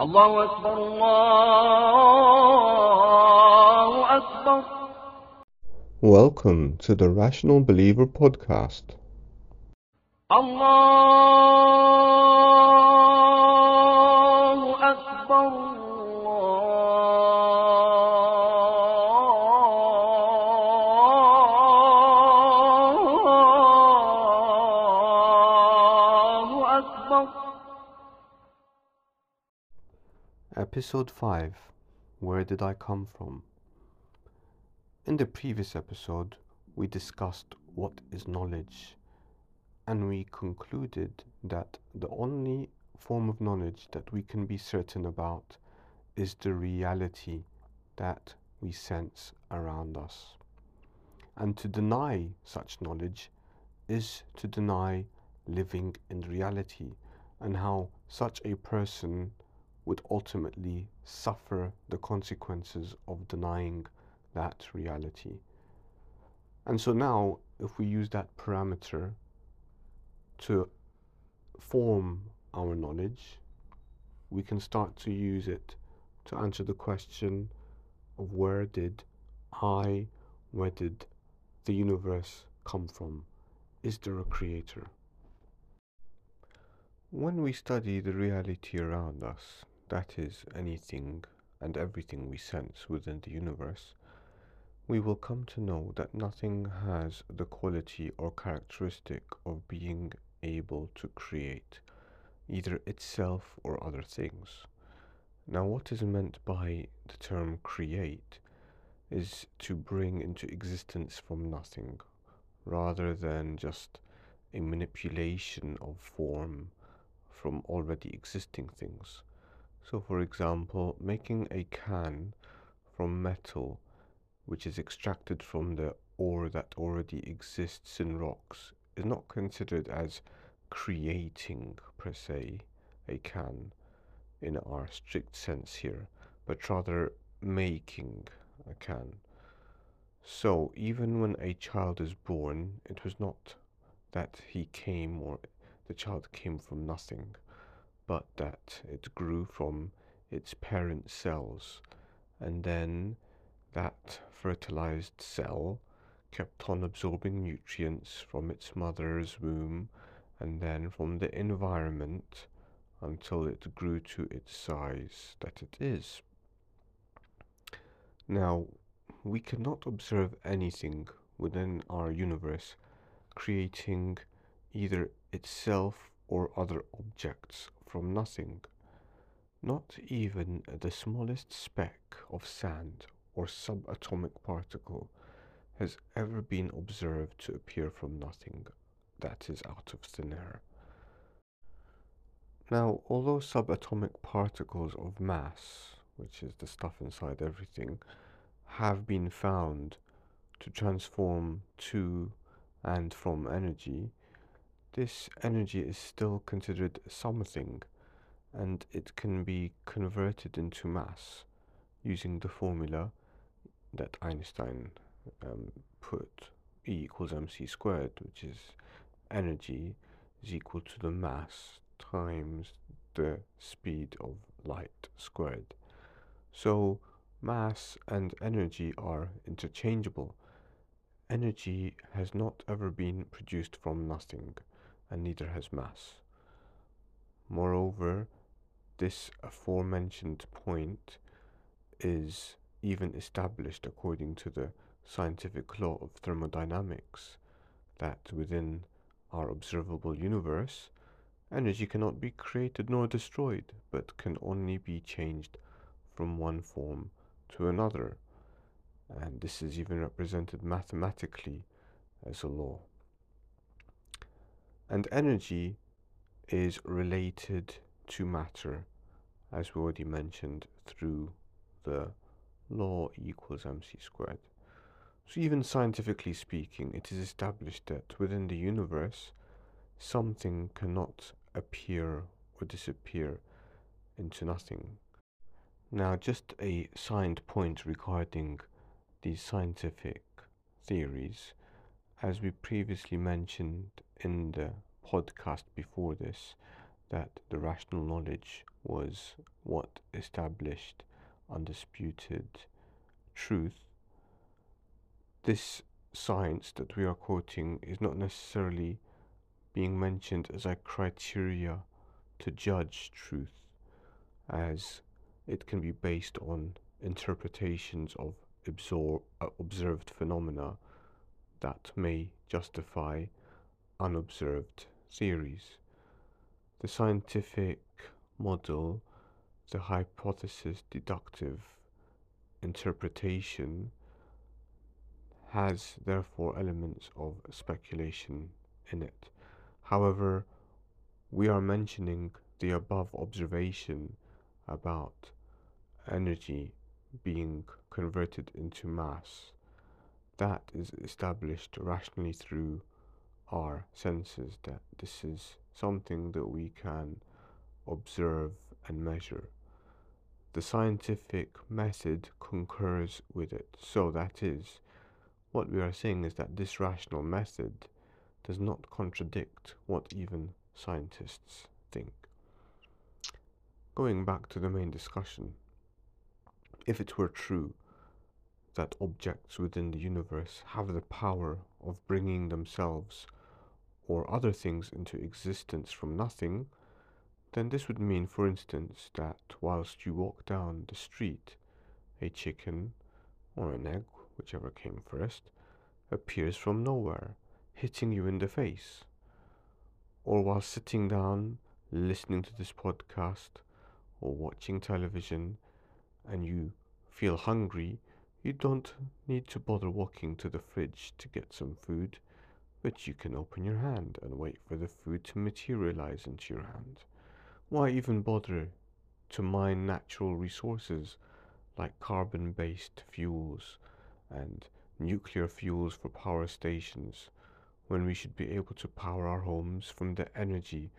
الله أكبر الله أكبر Welcome to the Rational Believer podcast. الله Episode 5 Where Did I Come From? In the previous episode, we discussed what is knowledge, and we concluded that the only form of knowledge that we can be certain about is the reality that we sense around us. And to deny such knowledge is to deny living in reality and how such a person would ultimately suffer the consequences of denying that reality. And so now, if we use that parameter to form our knowledge, we can start to use it to answer the question of where did I, where did the universe come from? Is there a creator? When we study the reality around us, that is, anything and everything we sense within the universe, we will come to know that nothing has the quality or characteristic of being able to create either itself or other things. Now, what is meant by the term create is to bring into existence from nothing rather than just a manipulation of form from already existing things. So, for example, making a can from metal which is extracted from the ore that already exists in rocks is not considered as creating per se a can in our strict sense here, but rather making a can. So, even when a child is born, it was not that he came or the child came from nothing, but that it grew from its parent cells, and then that fertilized cell kept on absorbing nutrients from its mother's womb and then from the environment until it grew to its size that it is. Now, we cannot observe anything within our universe creating either itself or other objects from nothing. Not even the smallest speck of sand or subatomic particle has ever been observed to appear from nothing that is out of thin air. Now, although subatomic particles of mass, which is the stuff inside everything, have been found to transform to and from energy, this energy is still considered something and it can be converted into mass using the formula that Einstein um, put E equals mc squared, which is energy is equal to the mass times the speed of light squared. So mass and energy are interchangeable. Energy has not ever been produced from nothing, and neither has mass. Moreover, this aforementioned point is even established according to the scientific law of thermodynamics that within our observable universe, energy cannot be created nor destroyed, but can only be changed from one form to another. And this is even represented mathematically as a law. And energy is related to matter, as we already mentioned, through the law equals mc squared. So, even scientifically speaking, it is established that within the universe, something cannot appear or disappear into nothing. Now, just a signed point regarding these scientific theories, as we previously mentioned in the podcast before this, that the rational knowledge was what established undisputed truth, this science that we are quoting is not necessarily being mentioned as a criteria to judge truth, as it can be based on interpretations of absor- uh, observed phenomena that may justify unobserved theories. The scientific model, the hypothesis deductive interpretation, has therefore elements of speculation in it. However, we are mentioning the above observation about energy being converted into mass. That is established rationally through our senses, that this is something that we can observe and measure. The scientific method concurs with it. So, that is, what we are saying is that this rational method does not contradict what even scientists think. Going back to the main discussion, if it were true that objects within the universe have the power of bringing themselves or other things into existence from nothing, then this would mean, for instance, that whilst you walk down the street, a chicken or an egg, whichever came first, appears from nowhere, hitting you in the face. Or while sitting down, listening to this podcast, or watching television, and you feel hungry, you don't need to bother walking to the fridge to get some food, but you can open your hand and wait for the food to materialize into your hand. Why even bother to mine natural resources like carbon based fuels and nuclear fuels for power stations when we should be able to power our homes from the energy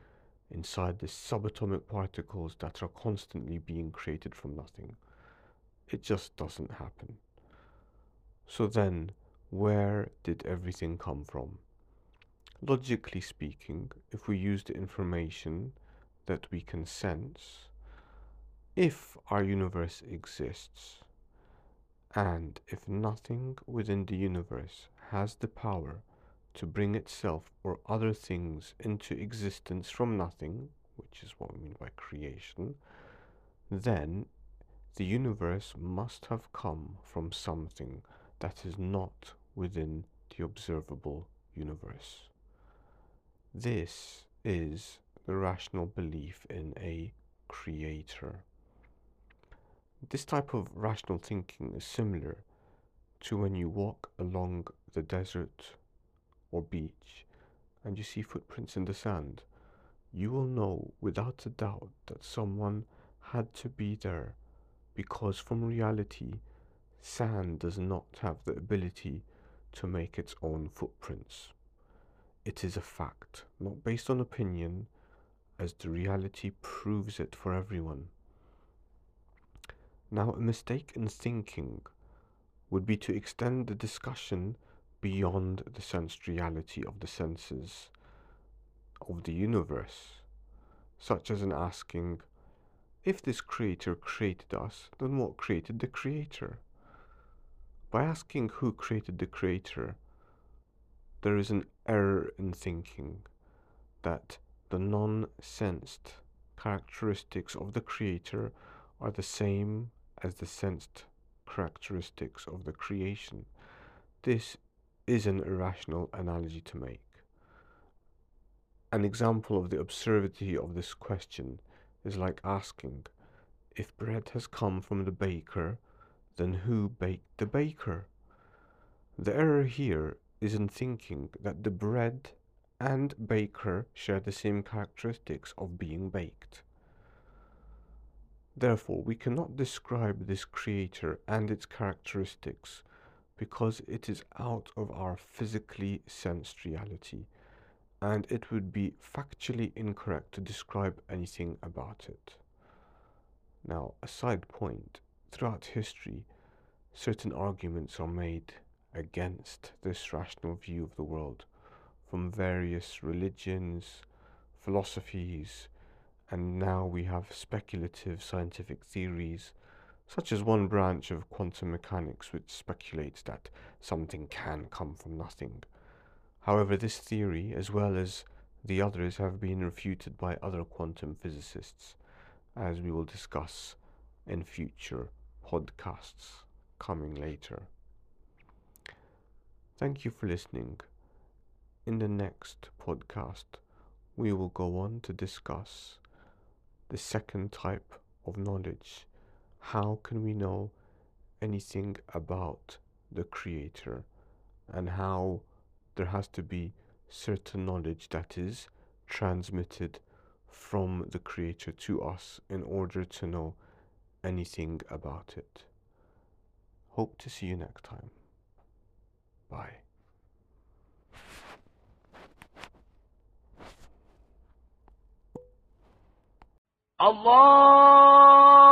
inside the subatomic particles that are constantly being created from nothing? It just doesn't happen. So then, where did everything come from? Logically speaking, if we use the information that we can sense, if our universe exists, and if nothing within the universe has the power to bring itself or other things into existence from nothing, which is what we mean by creation, then the universe must have come from something that is not within the observable universe. This is the rational belief in a creator. This type of rational thinking is similar to when you walk along the desert or beach and you see footprints in the sand. You will know without a doubt that someone had to be there because, from reality, sand does not have the ability to make its own footprints. It is a fact, not based on opinion, as the reality proves it for everyone. Now, a mistake in thinking would be to extend the discussion beyond the sensoriality of the senses of the universe, such as in asking, if this creator created us, then what created the creator? By asking who created the creator, there is an error in thinking that the non sensed characteristics of the creator are the same as the sensed characteristics of the creation. This is an irrational analogy to make. An example of the absurdity of this question is like asking if bread has come from the baker, then who baked the baker? The error here is in thinking that the bread and baker share the same characteristics of being baked. Therefore, we cannot describe this creator and its characteristics because it is out of our physically sensed reality, and it would be factually incorrect to describe anything about it. Now, a side point throughout history, certain arguments are made against this rational view of the world from various religions, philosophies, and now we have speculative scientific theories, such as one branch of quantum mechanics which speculates that something can come from nothing. However, this theory, as well as the others, have been refuted by other quantum physicists, as we will discuss in future podcasts coming later. Thank you for listening. In the next podcast, we will go on to discuss the second type of knowledge. How can we know anything about the Creator and how there has to be certain knowledge that is transmitted from the Creator to us in order to know anything about it. Hope to see you next time. Bye. Allah